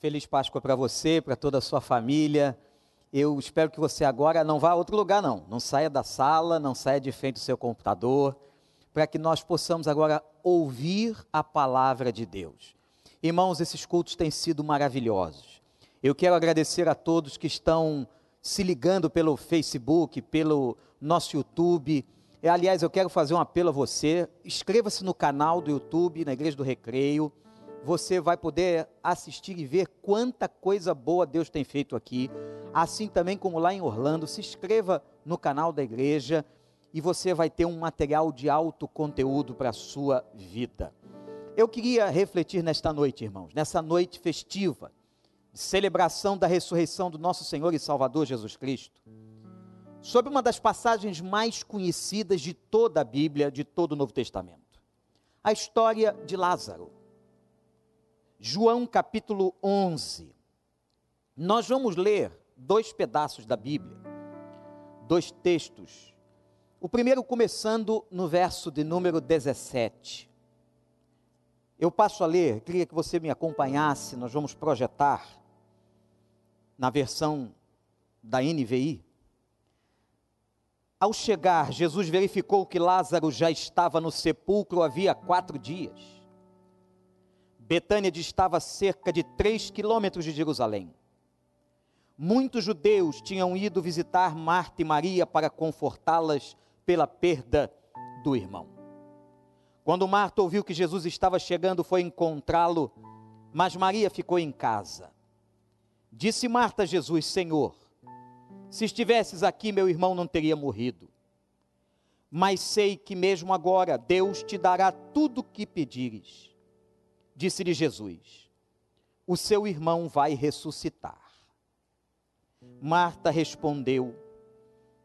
Feliz Páscoa para você, para toda a sua família. Eu espero que você agora não vá a outro lugar, não. Não saia da sala, não saia de frente do seu computador, para que nós possamos agora ouvir a palavra de Deus. Irmãos, esses cultos têm sido maravilhosos. Eu quero agradecer a todos que estão se ligando pelo Facebook, pelo nosso YouTube. Aliás, eu quero fazer um apelo a você. Inscreva-se no canal do YouTube, na Igreja do Recreio você vai poder assistir e ver quanta coisa boa Deus tem feito aqui. Assim também como lá em Orlando, se inscreva no canal da igreja e você vai ter um material de alto conteúdo para a sua vida. Eu queria refletir nesta noite, irmãos, nessa noite festiva, de celebração da ressurreição do nosso Senhor e Salvador Jesus Cristo, sobre uma das passagens mais conhecidas de toda a Bíblia, de todo o Novo Testamento. A história de Lázaro. João capítulo 11. Nós vamos ler dois pedaços da Bíblia, dois textos. O primeiro começando no verso de número 17. Eu passo a ler, queria que você me acompanhasse, nós vamos projetar na versão da NVI. Ao chegar, Jesus verificou que Lázaro já estava no sepulcro havia quatro dias. Betânia distava cerca de três quilômetros de Jerusalém. Muitos judeus tinham ido visitar Marta e Maria para confortá-las pela perda do irmão. Quando Marta ouviu que Jesus estava chegando, foi encontrá-lo, mas Maria ficou em casa. Disse Marta a Jesus: Senhor, se estivesses aqui, meu irmão não teria morrido. Mas sei que mesmo agora Deus te dará tudo o que pedires. Disse-lhe Jesus: O seu irmão vai ressuscitar. Marta respondeu: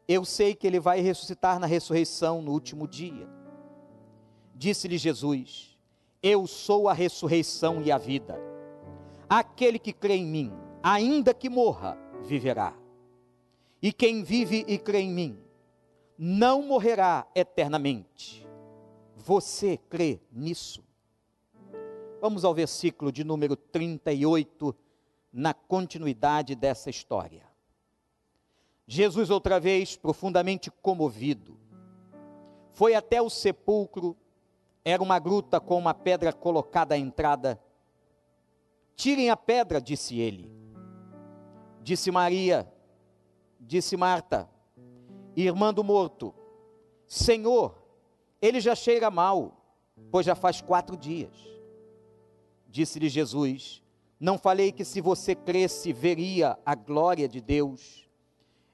Eu sei que ele vai ressuscitar na ressurreição no último dia. Disse-lhe Jesus: Eu sou a ressurreição e a vida. Aquele que crê em mim, ainda que morra, viverá. E quem vive e crê em mim, não morrerá eternamente. Você crê nisso? Vamos ao versículo de número 38, na continuidade dessa história. Jesus, outra vez, profundamente comovido, foi até o sepulcro, era uma gruta com uma pedra colocada à entrada. Tirem a pedra, disse ele. Disse Maria, disse Marta, irmã do morto: Senhor, ele já cheira mal, pois já faz quatro dias. Disse-lhe Jesus: Não falei que se você cresce, veria a glória de Deus?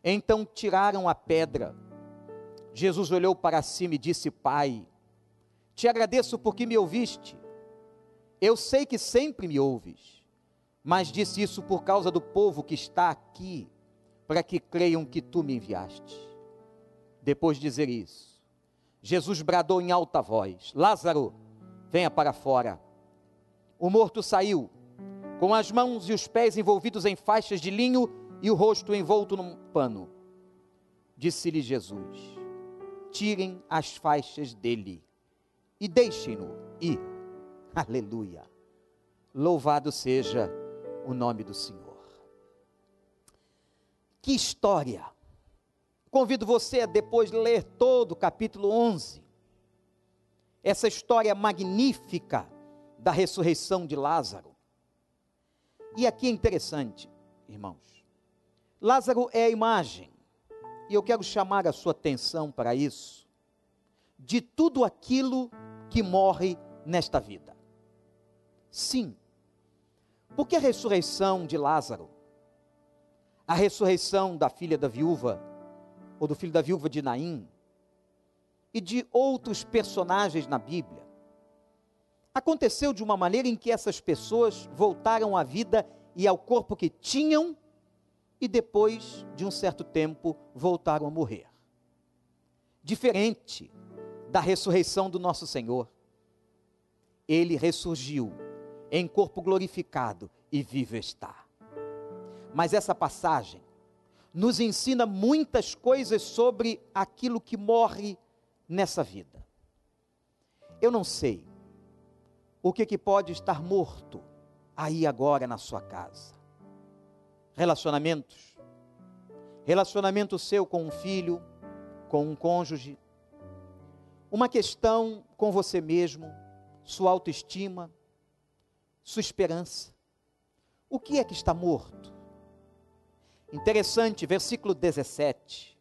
Então tiraram a pedra. Jesus olhou para cima e disse: Pai, te agradeço porque me ouviste. Eu sei que sempre me ouves, mas disse isso por causa do povo que está aqui, para que creiam que tu me enviaste. Depois de dizer isso, Jesus bradou em alta voz: Lázaro, venha para fora. O morto saiu, com as mãos e os pés envolvidos em faixas de linho e o rosto envolto num pano. Disse-lhe Jesus: Tirem as faixas dele e deixem-no ir. Aleluia. Louvado seja o nome do Senhor. Que história! Convido você a depois ler todo o capítulo 11. Essa história magnífica da ressurreição de Lázaro. E aqui é interessante, irmãos. Lázaro é a imagem, e eu quero chamar a sua atenção para isso, de tudo aquilo que morre nesta vida. Sim, porque a ressurreição de Lázaro, a ressurreição da filha da viúva, ou do filho da viúva de Naim, e de outros personagens na Bíblia, aconteceu de uma maneira em que essas pessoas voltaram à vida e ao corpo que tinham, e depois de um certo tempo voltaram a morrer. Diferente da ressurreição do nosso Senhor, ele ressurgiu em corpo glorificado e vivo está. Mas essa passagem nos ensina muitas coisas sobre aquilo que morre nessa vida. Eu não sei o que, que pode estar morto aí agora na sua casa. Relacionamentos. Relacionamento seu com um filho, com um cônjuge. Uma questão com você mesmo, sua autoestima, sua esperança. O que é que está morto? Interessante, versículo 17.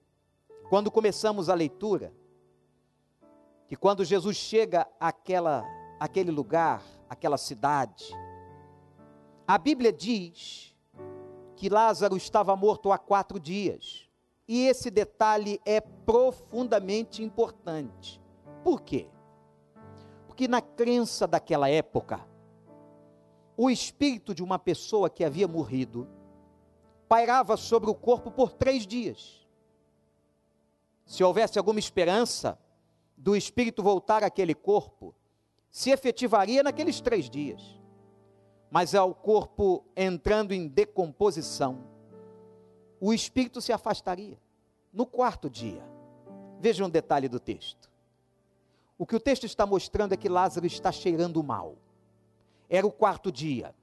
Quando começamos a leitura, que quando Jesus chega àquela, àquele lugar, àquela cidade, a Bíblia diz que Lázaro estava morto há quatro dias. E esse detalhe é profundamente importante. Por quê? Porque na crença daquela época, o espírito de uma pessoa que havia morrido pairava sobre o corpo por três dias. Se houvesse alguma esperança, do espírito voltar àquele corpo se efetivaria naqueles três dias. Mas ao corpo entrando em decomposição, o espírito se afastaria no quarto dia. Veja um detalhe do texto. O que o texto está mostrando é que Lázaro está cheirando mal. Era o quarto dia.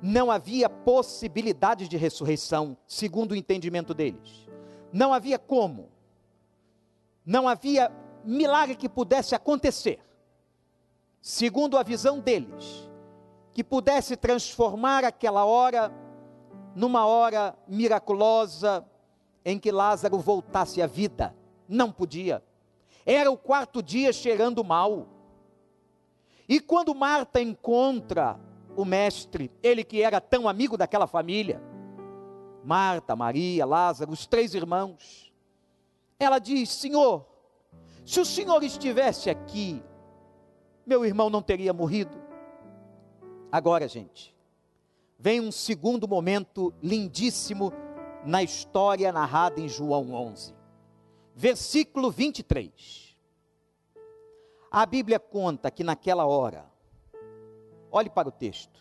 Não havia possibilidade de ressurreição, segundo o entendimento deles. Não havia como. Não havia milagre que pudesse acontecer, segundo a visão deles, que pudesse transformar aquela hora numa hora miraculosa em que Lázaro voltasse à vida. Não podia. Era o quarto dia cheirando mal. E quando Marta encontra o mestre, ele que era tão amigo daquela família, Marta, Maria, Lázaro, os três irmãos, ela diz: Senhor, se o Senhor estivesse aqui, meu irmão não teria morrido. Agora, gente, vem um segundo momento lindíssimo na história narrada em João 11, versículo 23. A Bíblia conta que naquela hora, olhe para o texto,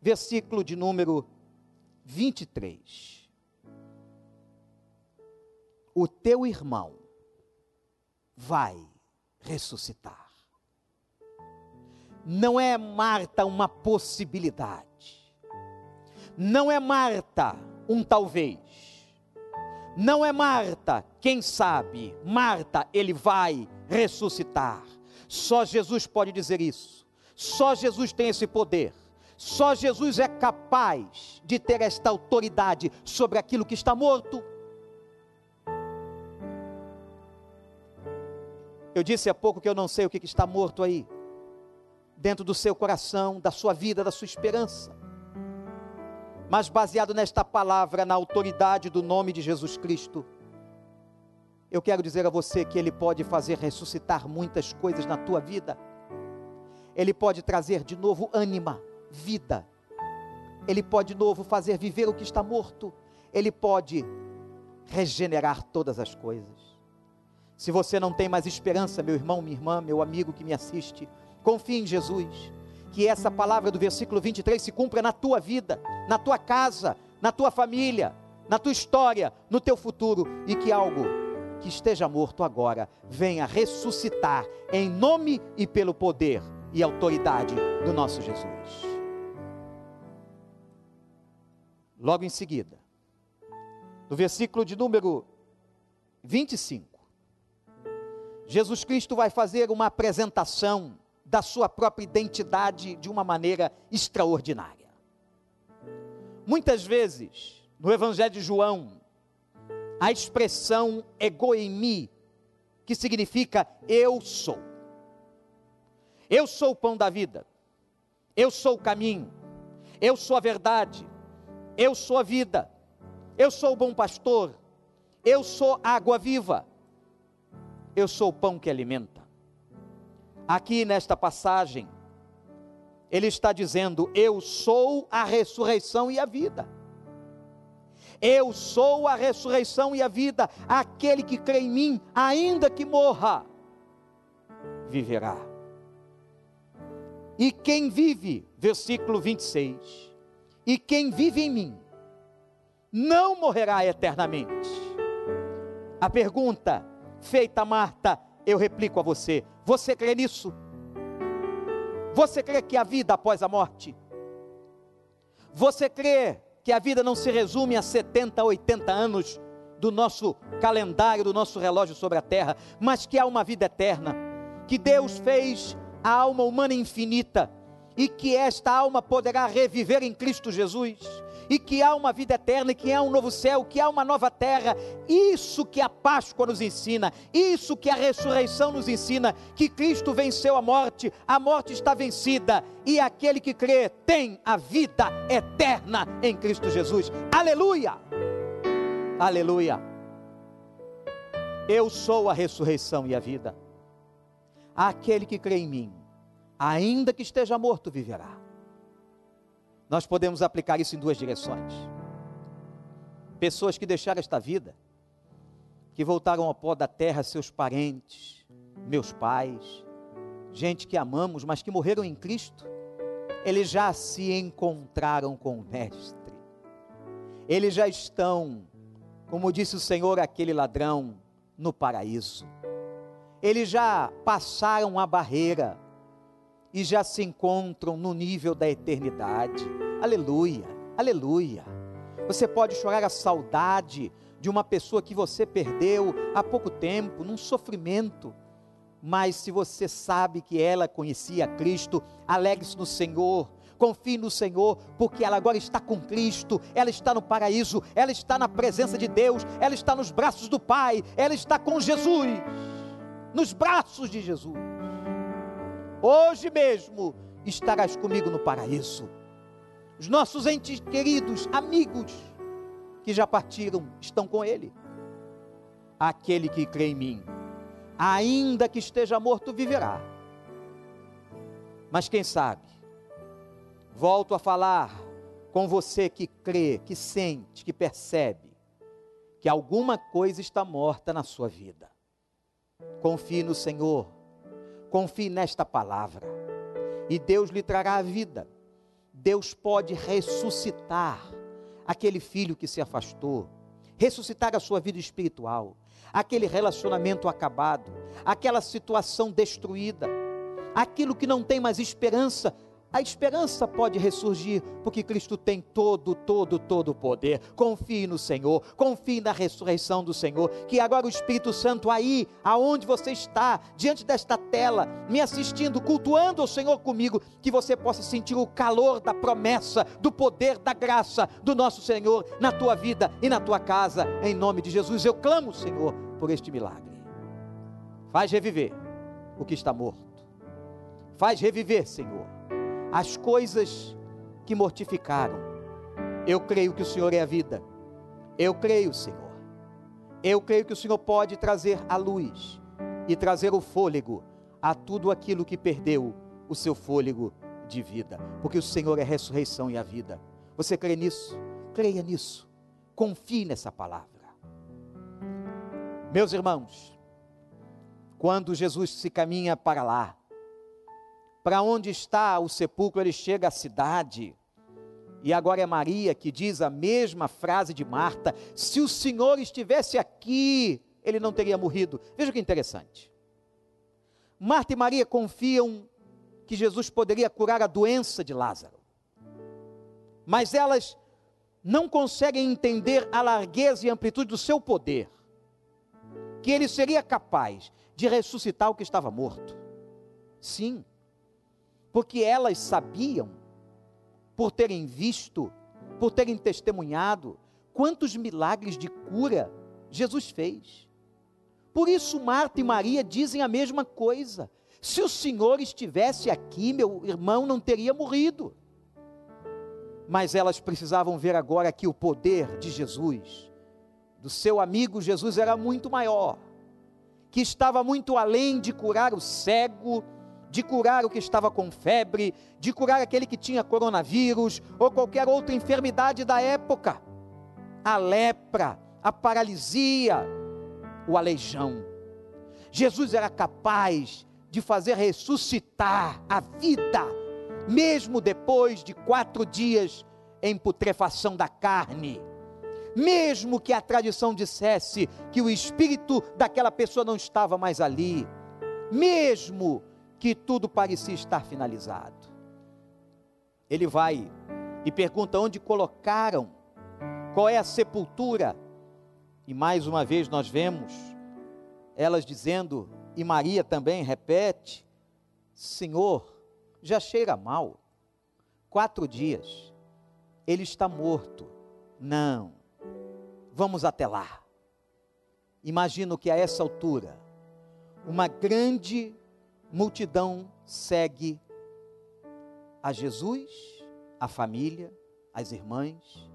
versículo de número 23. O teu irmão vai ressuscitar. Não é Marta uma possibilidade. Não é Marta um talvez. Não é Marta, quem sabe, Marta, ele vai ressuscitar. Só Jesus pode dizer isso. Só Jesus tem esse poder. Só Jesus é capaz de ter esta autoridade sobre aquilo que está morto. Eu disse há pouco que eu não sei o que está morto aí, dentro do seu coração, da sua vida, da sua esperança. Mas baseado nesta palavra, na autoridade do nome de Jesus Cristo, eu quero dizer a você que Ele pode fazer ressuscitar muitas coisas na tua vida. Ele pode trazer de novo ânima, vida. Ele pode de novo fazer viver o que está morto. Ele pode regenerar todas as coisas. Se você não tem mais esperança, meu irmão, minha irmã, meu amigo que me assiste, confie em Jesus. Que essa palavra do versículo 23 se cumpra na tua vida, na tua casa, na tua família, na tua história, no teu futuro e que algo que esteja morto agora venha ressuscitar em nome e pelo poder e autoridade do nosso Jesus. Logo em seguida, no versículo de número 25, Jesus Cristo vai fazer uma apresentação da sua própria identidade de uma maneira extraordinária. Muitas vezes, no Evangelho de João, a expressão egoimi, que significa eu sou. Eu sou o pão da vida. Eu sou o caminho. Eu sou a verdade. Eu sou a vida. Eu sou o bom pastor. Eu sou água viva eu sou o pão que alimenta. Aqui nesta passagem, ele está dizendo: Eu sou a ressurreição e a vida. Eu sou a ressurreição e a vida. Aquele que crê em mim, ainda que morra, viverá. E quem vive, versículo 26, e quem vive em mim, não morrerá eternamente. A pergunta feita Marta, eu replico a você: você crê nisso? Você crê que há vida após a morte? Você crê que a vida não se resume a 70, 80 anos do nosso calendário, do nosso relógio sobre a terra, mas que há uma vida eterna, que Deus fez a alma humana infinita e que esta alma poderá reviver em Cristo Jesus e que há uma vida eterna, e que há um novo céu, que há uma nova terra. Isso que a Páscoa nos ensina, isso que a ressurreição nos ensina, que Cristo venceu a morte, a morte está vencida, e aquele que crê tem a vida eterna em Cristo Jesus. Aleluia! Aleluia! Eu sou a ressurreição e a vida. Aquele que crê em mim, ainda que esteja morto, viverá nós podemos aplicar isso em duas direções. Pessoas que deixaram esta vida, que voltaram ao pó da terra, seus parentes, meus pais, gente que amamos, mas que morreram em Cristo, eles já se encontraram com o Mestre. Eles já estão, como disse o Senhor aquele ladrão, no paraíso. Eles já passaram a barreira e já se encontram no nível da eternidade. Aleluia, aleluia. Você pode chorar a saudade de uma pessoa que você perdeu há pouco tempo, num sofrimento, mas se você sabe que ela conhecia Cristo, alegre-se no Senhor, confie no Senhor, porque ela agora está com Cristo, ela está no paraíso, ela está na presença de Deus, ela está nos braços do Pai, ela está com Jesus, nos braços de Jesus. Hoje mesmo estarás comigo no paraíso. Os nossos entes queridos, amigos, que já partiram, estão com Ele. Aquele que crê em mim, ainda que esteja morto, viverá. Mas quem sabe, volto a falar com você que crê, que sente, que percebe que alguma coisa está morta na sua vida. Confie no Senhor Confie nesta palavra e Deus lhe trará a vida. Deus pode ressuscitar aquele filho que se afastou, ressuscitar a sua vida espiritual, aquele relacionamento acabado, aquela situação destruída, aquilo que não tem mais esperança, a esperança pode ressurgir, porque Cristo tem todo, todo, todo o poder. Confie no Senhor, confie na ressurreição do Senhor. Que agora o Espírito Santo, aí, aonde você está, diante desta tela, me assistindo, cultuando o Senhor comigo, que você possa sentir o calor da promessa, do poder, da graça do nosso Senhor na tua vida e na tua casa. Em nome de Jesus, eu clamo, Senhor, por este milagre. Faz reviver o que está morto. Faz reviver, Senhor as coisas que mortificaram. Eu creio que o Senhor é a vida. Eu creio, Senhor. Eu creio que o Senhor pode trazer a luz e trazer o fôlego a tudo aquilo que perdeu o seu fôlego de vida, porque o Senhor é a ressurreição e a vida. Você crê nisso? Creia nisso. Confie nessa palavra. Meus irmãos, quando Jesus se caminha para lá, para onde está o sepulcro, ele chega à cidade. E agora é Maria que diz a mesma frase de Marta: se o Senhor estivesse aqui, ele não teria morrido. Veja que interessante. Marta e Maria confiam que Jesus poderia curar a doença de Lázaro. Mas elas não conseguem entender a largueza e amplitude do seu poder. Que ele seria capaz de ressuscitar o que estava morto. Sim, porque elas sabiam, por terem visto, por terem testemunhado, quantos milagres de cura Jesus fez. Por isso, Marta e Maria dizem a mesma coisa. Se o Senhor estivesse aqui, meu irmão não teria morrido. Mas elas precisavam ver agora que o poder de Jesus, do seu amigo Jesus, era muito maior, que estava muito além de curar o cego, de curar o que estava com febre, de curar aquele que tinha coronavírus ou qualquer outra enfermidade da época. A lepra, a paralisia, o aleijão. Jesus era capaz de fazer ressuscitar a vida, mesmo depois de quatro dias em putrefação da carne. Mesmo que a tradição dissesse que o espírito daquela pessoa não estava mais ali, mesmo que tudo parecia estar finalizado. Ele vai e pergunta onde colocaram, qual é a sepultura. E mais uma vez nós vemos elas dizendo, e Maria também repete: Senhor, já cheira mal. Quatro dias, ele está morto. Não, vamos até lá. Imagino que a essa altura, uma grande multidão segue a Jesus, a família, as irmãs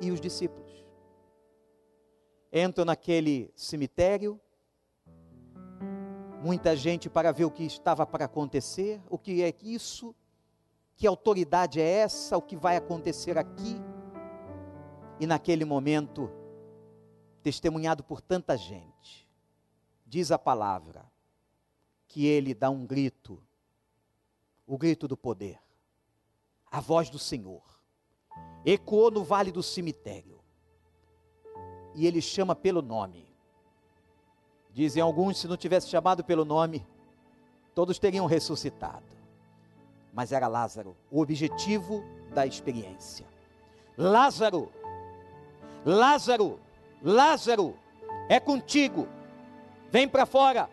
e os discípulos. Entram naquele cemitério, muita gente para ver o que estava para acontecer, o que é isso, que autoridade é essa, o que vai acontecer aqui. E naquele momento, testemunhado por tanta gente, diz a palavra, que ele dá um grito, o grito do poder, a voz do Senhor, ecoou no vale do cemitério, e ele chama pelo nome. Dizem alguns, se não tivesse chamado pelo nome, todos teriam ressuscitado. Mas era Lázaro, o objetivo da experiência. Lázaro, Lázaro, Lázaro, é contigo, vem para fora,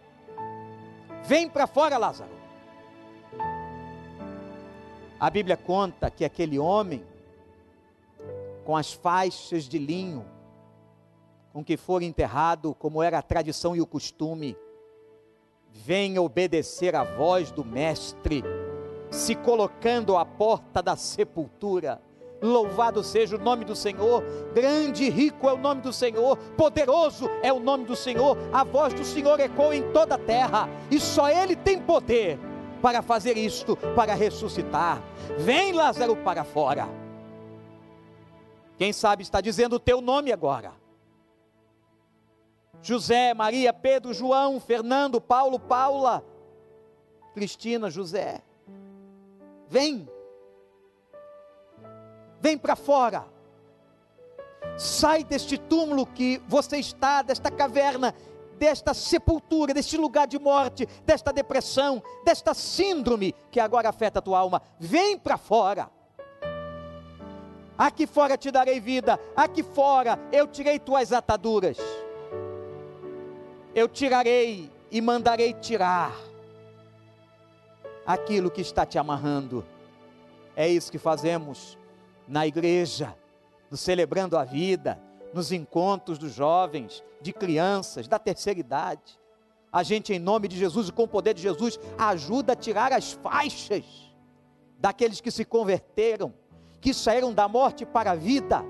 vem para fora, Lázaro. A Bíblia conta que aquele homem, com as faixas de linho, com que for enterrado, como era a tradição e o costume, venha obedecer à voz do Mestre, se colocando à porta da sepultura. Louvado seja o nome do Senhor, grande e rico é o nome do Senhor, poderoso é o nome do Senhor, a voz do Senhor ecoa em toda a terra, e só Ele tem poder para fazer isto, para ressuscitar. Vem, Lázaro, para fora. Quem sabe está dizendo o teu nome agora. José, Maria, Pedro, João, Fernando, Paulo, Paula, Cristina, José. Vem. Vem para fora. Sai deste túmulo que você está, desta caverna, desta sepultura, deste lugar de morte, desta depressão, desta síndrome que agora afeta a tua alma. Vem para fora. Aqui fora te darei vida, aqui fora eu tirei tuas ataduras eu tirarei e mandarei tirar aquilo que está te amarrando. É isso que fazemos na igreja, nos celebrando a vida, nos encontros dos jovens, de crianças, da terceira idade. A gente, em nome de Jesus e com o poder de Jesus, ajuda a tirar as faixas daqueles que se converteram, que saíram da morte para a vida.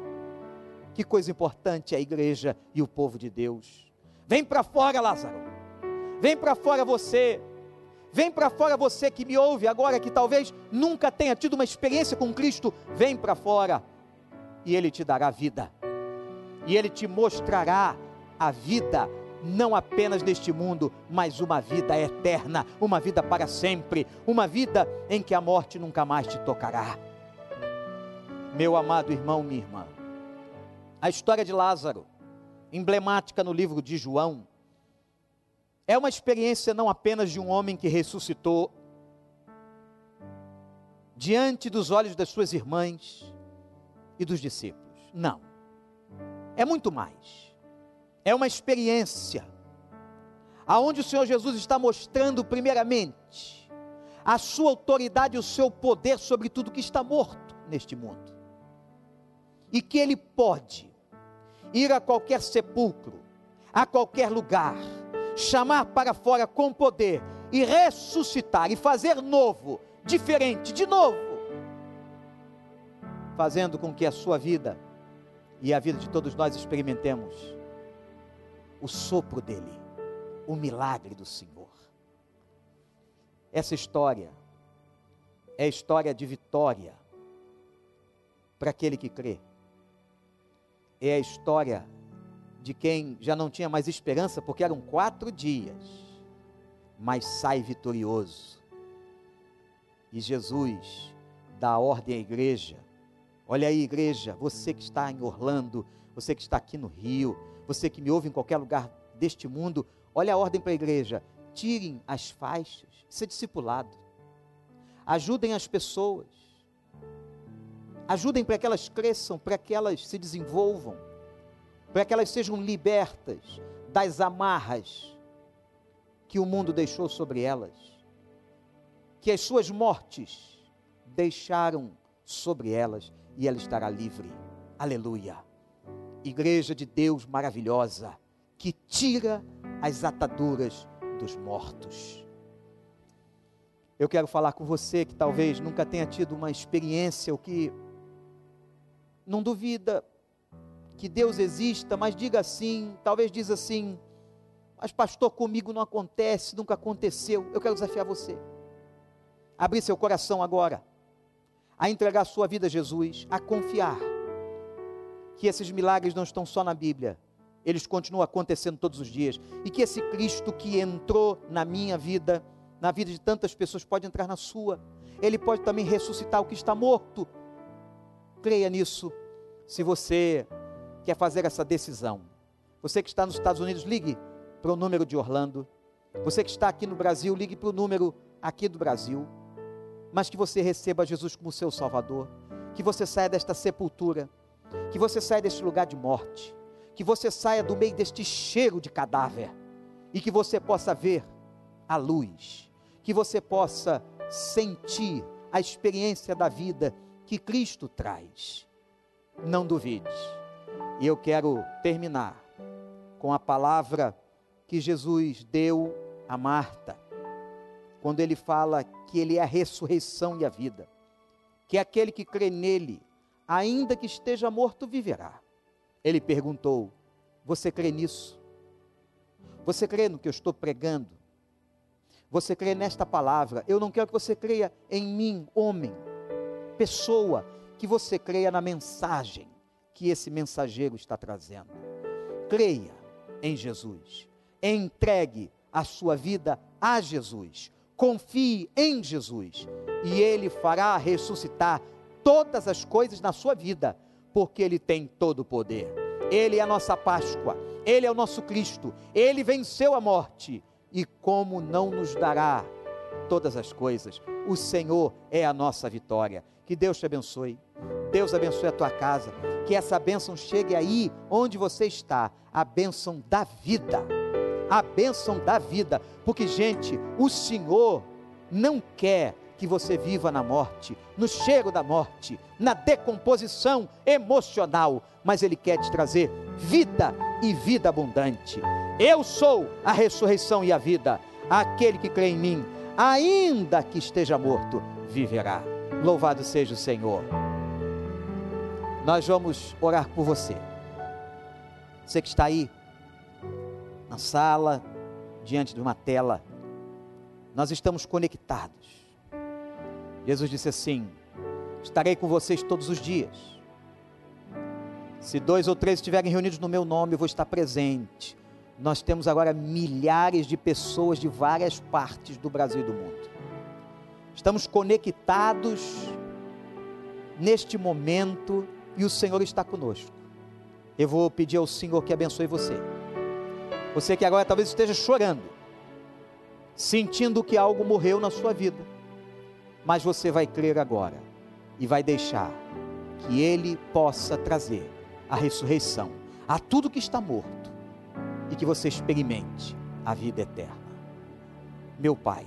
Que coisa importante é a igreja e o povo de Deus. Vem para fora, Lázaro. Vem para fora você. Vem para fora você que me ouve agora, que talvez nunca tenha tido uma experiência com Cristo. Vem para fora e Ele te dará vida. E Ele te mostrará a vida, não apenas neste mundo, mas uma vida eterna, uma vida para sempre, uma vida em que a morte nunca mais te tocará. Meu amado irmão, minha irmã, a história de Lázaro emblemática no livro de João, é uma experiência não apenas de um homem que ressuscitou diante dos olhos das suas irmãs e dos discípulos. Não. É muito mais. É uma experiência aonde o Senhor Jesus está mostrando primeiramente a sua autoridade e o seu poder sobre tudo que está morto neste mundo. E que ele pode ir a qualquer sepulcro, a qualquer lugar, chamar para fora com poder e ressuscitar e fazer novo, diferente, de novo, fazendo com que a sua vida e a vida de todos nós experimentemos o sopro dele, o milagre do Senhor. Essa história é história de vitória para aquele que crê é a história de quem já não tinha mais esperança, porque eram quatro dias, mas sai vitorioso. E Jesus dá ordem à igreja. Olha aí, igreja, você que está em Orlando, você que está aqui no Rio, você que me ouve em qualquer lugar deste mundo, olha a ordem para a igreja: tirem as faixas, isso é discipulado. Ajudem as pessoas. Ajudem para que elas cresçam, para que elas se desenvolvam, para que elas sejam libertas das amarras que o mundo deixou sobre elas, que as suas mortes deixaram sobre elas e ela estará livre. Aleluia. Igreja de Deus maravilhosa, que tira as ataduras dos mortos. Eu quero falar com você que talvez nunca tenha tido uma experiência, ou que não duvida que Deus exista, mas diga assim, talvez diz assim, mas pastor, comigo não acontece, nunca aconteceu. Eu quero desafiar você. Abrir seu coração agora, a entregar sua vida a Jesus, a confiar que esses milagres não estão só na Bíblia, eles continuam acontecendo todos os dias, e que esse Cristo que entrou na minha vida, na vida de tantas pessoas, pode entrar na sua. Ele pode também ressuscitar o que está morto. Creia nisso. Se você quer fazer essa decisão, você que está nos Estados Unidos, ligue para o número de Orlando. Você que está aqui no Brasil, ligue para o número aqui do Brasil. Mas que você receba Jesus como seu Salvador. Que você saia desta sepultura. Que você saia deste lugar de morte. Que você saia do meio deste cheiro de cadáver. E que você possa ver a luz que você possa sentir a experiência da vida que Cristo traz. Não duvide. E eu quero terminar com a palavra que Jesus deu a Marta, quando ele fala que ele é a ressurreição e a vida, que aquele que crê nele, ainda que esteja morto, viverá. Ele perguntou: Você crê nisso? Você crê no que eu estou pregando? Você crê nesta palavra. Eu não quero que você creia em mim, homem, pessoa, que você creia na mensagem que esse mensageiro está trazendo. Creia em Jesus. Entregue a sua vida a Jesus. Confie em Jesus e ele fará ressuscitar todas as coisas na sua vida, porque ele tem todo o poder. Ele é a nossa Páscoa, ele é o nosso Cristo, ele venceu a morte e como não nos dará todas as coisas. O Senhor é a nossa vitória. Que Deus te abençoe. Deus abençoe a tua casa. Que essa bênção chegue aí onde você está. A bênção da vida. A bênção da vida. Porque, gente, o Senhor não quer que você viva na morte, no cheiro da morte, na decomposição emocional, mas Ele quer te trazer vida e vida abundante. Eu sou a ressurreição e a vida. Aquele que crê em mim, ainda que esteja morto, viverá. Louvado seja o Senhor. Nós vamos orar por você. Você que está aí, na sala, diante de uma tela, nós estamos conectados. Jesus disse assim: Estarei com vocês todos os dias. Se dois ou três estiverem reunidos no meu nome, eu vou estar presente nós temos agora milhares de pessoas de várias partes do Brasil e do mundo. Estamos conectados neste momento e o Senhor está conosco. Eu vou pedir ao Senhor que abençoe você. Você que agora talvez esteja chorando, sentindo que algo morreu na sua vida, mas você vai crer agora e vai deixar que Ele possa trazer a ressurreição a tudo que está morto e que você experimente a vida eterna. Meu Pai,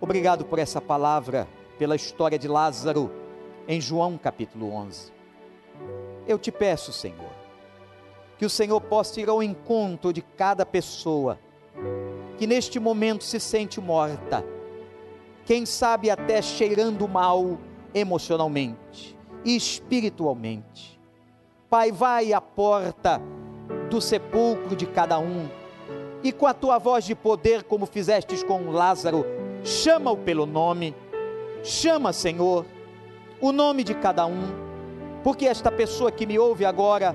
obrigado por essa palavra, pela história de Lázaro em João capítulo 11. Eu te peço, Senhor, que o Senhor possa ir ao encontro de cada pessoa que neste momento se sente morta, quem sabe até cheirando mal emocionalmente e espiritualmente. Pai, vai à porta do sepulcro de cada um, e com a tua voz de poder, como fizestes com Lázaro, chama-o pelo nome, chama, Senhor, o nome de cada um, porque esta pessoa que me ouve agora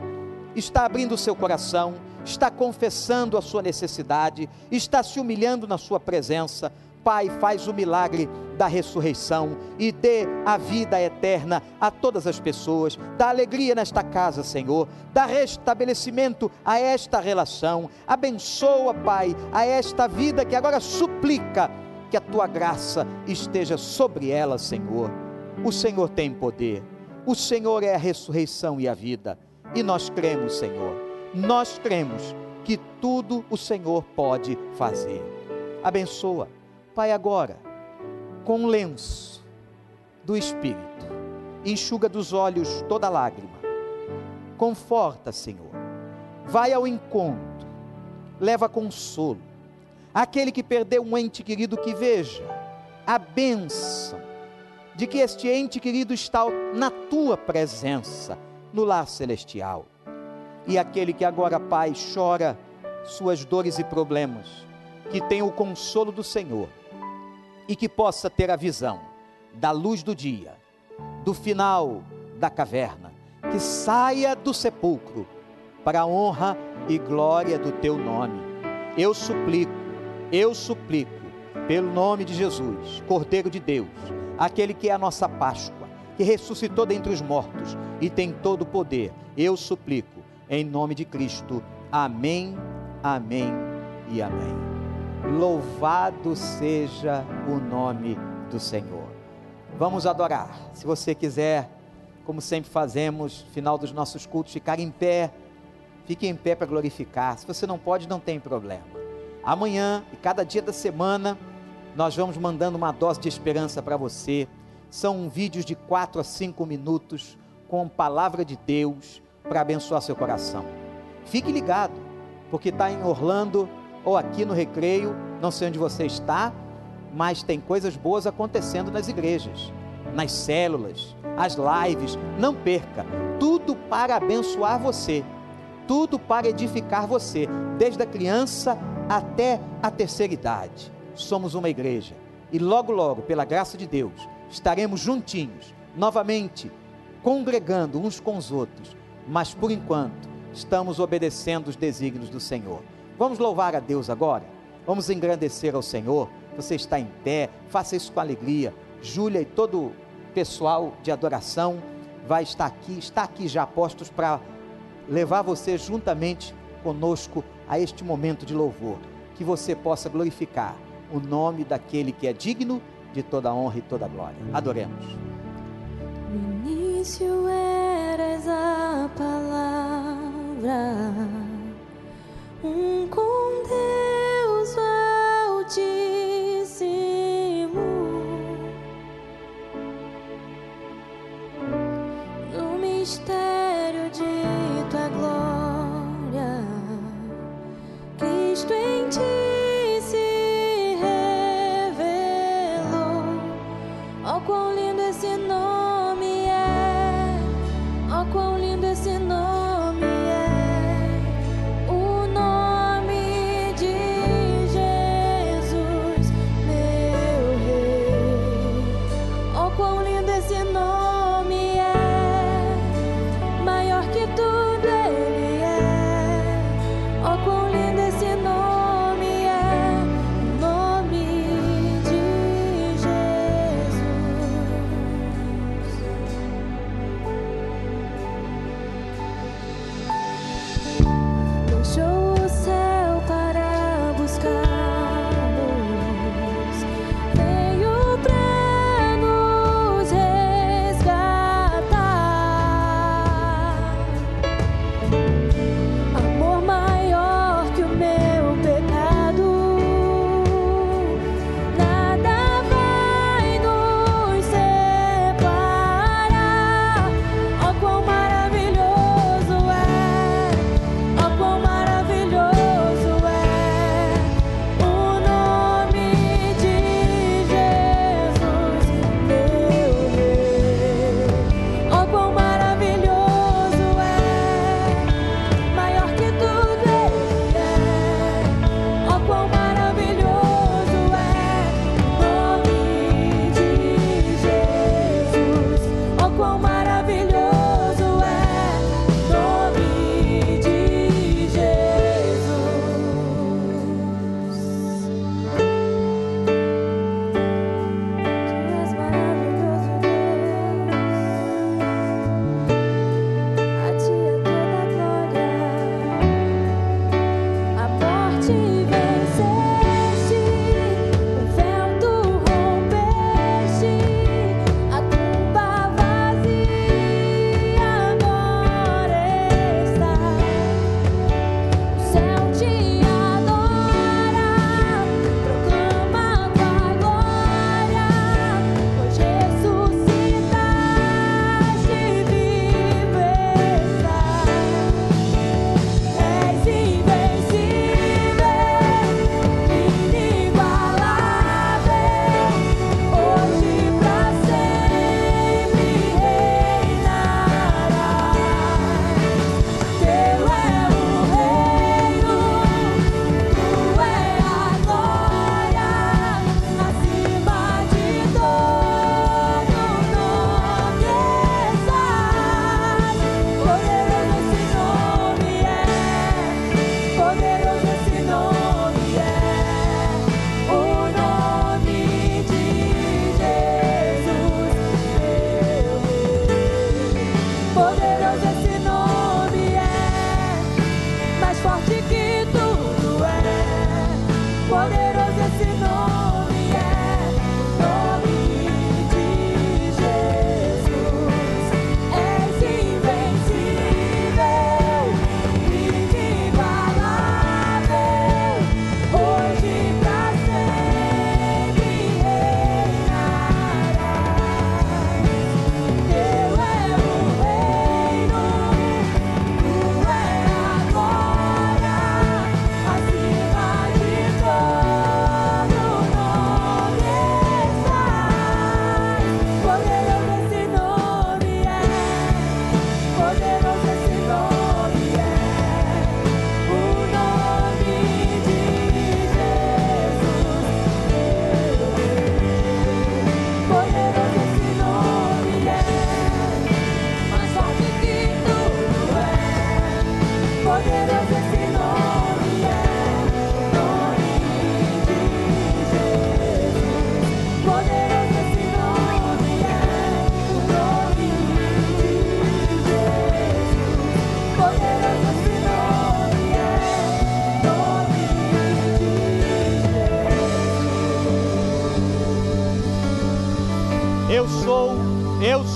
está abrindo seu coração, está confessando a sua necessidade, está se humilhando na sua presença, Pai, faz o milagre da ressurreição e dê a vida eterna a todas as pessoas, dá alegria nesta casa, Senhor, dá restabelecimento a esta relação, abençoa, Pai, a esta vida que agora suplica que a tua graça esteja sobre ela, Senhor. O Senhor tem poder, O Senhor é a ressurreição e a vida. E nós cremos, Senhor. Nós cremos que tudo o Senhor pode fazer. Abençoa, Pai, agora, com um lenço do Espírito, enxuga dos olhos toda lágrima. Conforta, Senhor. Vai ao encontro, leva consolo. Aquele que perdeu um ente querido que veja a bênção de que este ente querido está na tua presença, no lar celestial. E aquele que agora, Pai, chora suas dores e problemas, que tenha o consolo do Senhor e que possa ter a visão da luz do dia, do final da caverna, que saia do sepulcro para a honra e glória do teu nome. Eu suplico, eu suplico, pelo nome de Jesus, Cordeiro de Deus aquele que é a nossa Páscoa, que ressuscitou dentre os mortos e tem todo o poder. Eu suplico, em nome de Cristo. Amém, amém e amém. Louvado seja o nome do Senhor. Vamos adorar. Se você quiser, como sempre fazemos, final dos nossos cultos, ficar em pé, fique em pé para glorificar. Se você não pode, não tem problema. Amanhã e cada dia da semana, nós vamos mandando uma dose de esperança para você. São vídeos de 4 a 5 minutos com palavra de Deus para abençoar seu coração. Fique ligado, porque está em Orlando ou aqui no Recreio, não sei onde você está, mas tem coisas boas acontecendo nas igrejas, nas células, as lives. Não perca, tudo para abençoar você, tudo para edificar você, desde a criança até a terceira idade somos uma igreja. E logo, logo, pela graça de Deus, estaremos juntinhos, novamente, congregando uns com os outros. Mas por enquanto, estamos obedecendo os desígnios do Senhor. Vamos louvar a Deus agora? Vamos engrandecer ao Senhor? Você está em pé, faça isso com alegria. Júlia e todo o pessoal de adoração vai estar aqui, está aqui já postos para levar você juntamente conosco a este momento de louvor. Que você possa glorificar o nome daquele que é digno de toda honra e toda glória. Adoremos. No início eras a palavra, um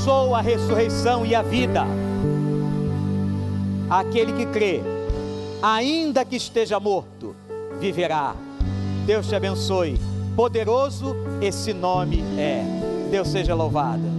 sou a ressurreição e a vida. Aquele que crê, ainda que esteja morto, viverá. Deus te abençoe. Poderoso esse nome é. Deus seja louvado.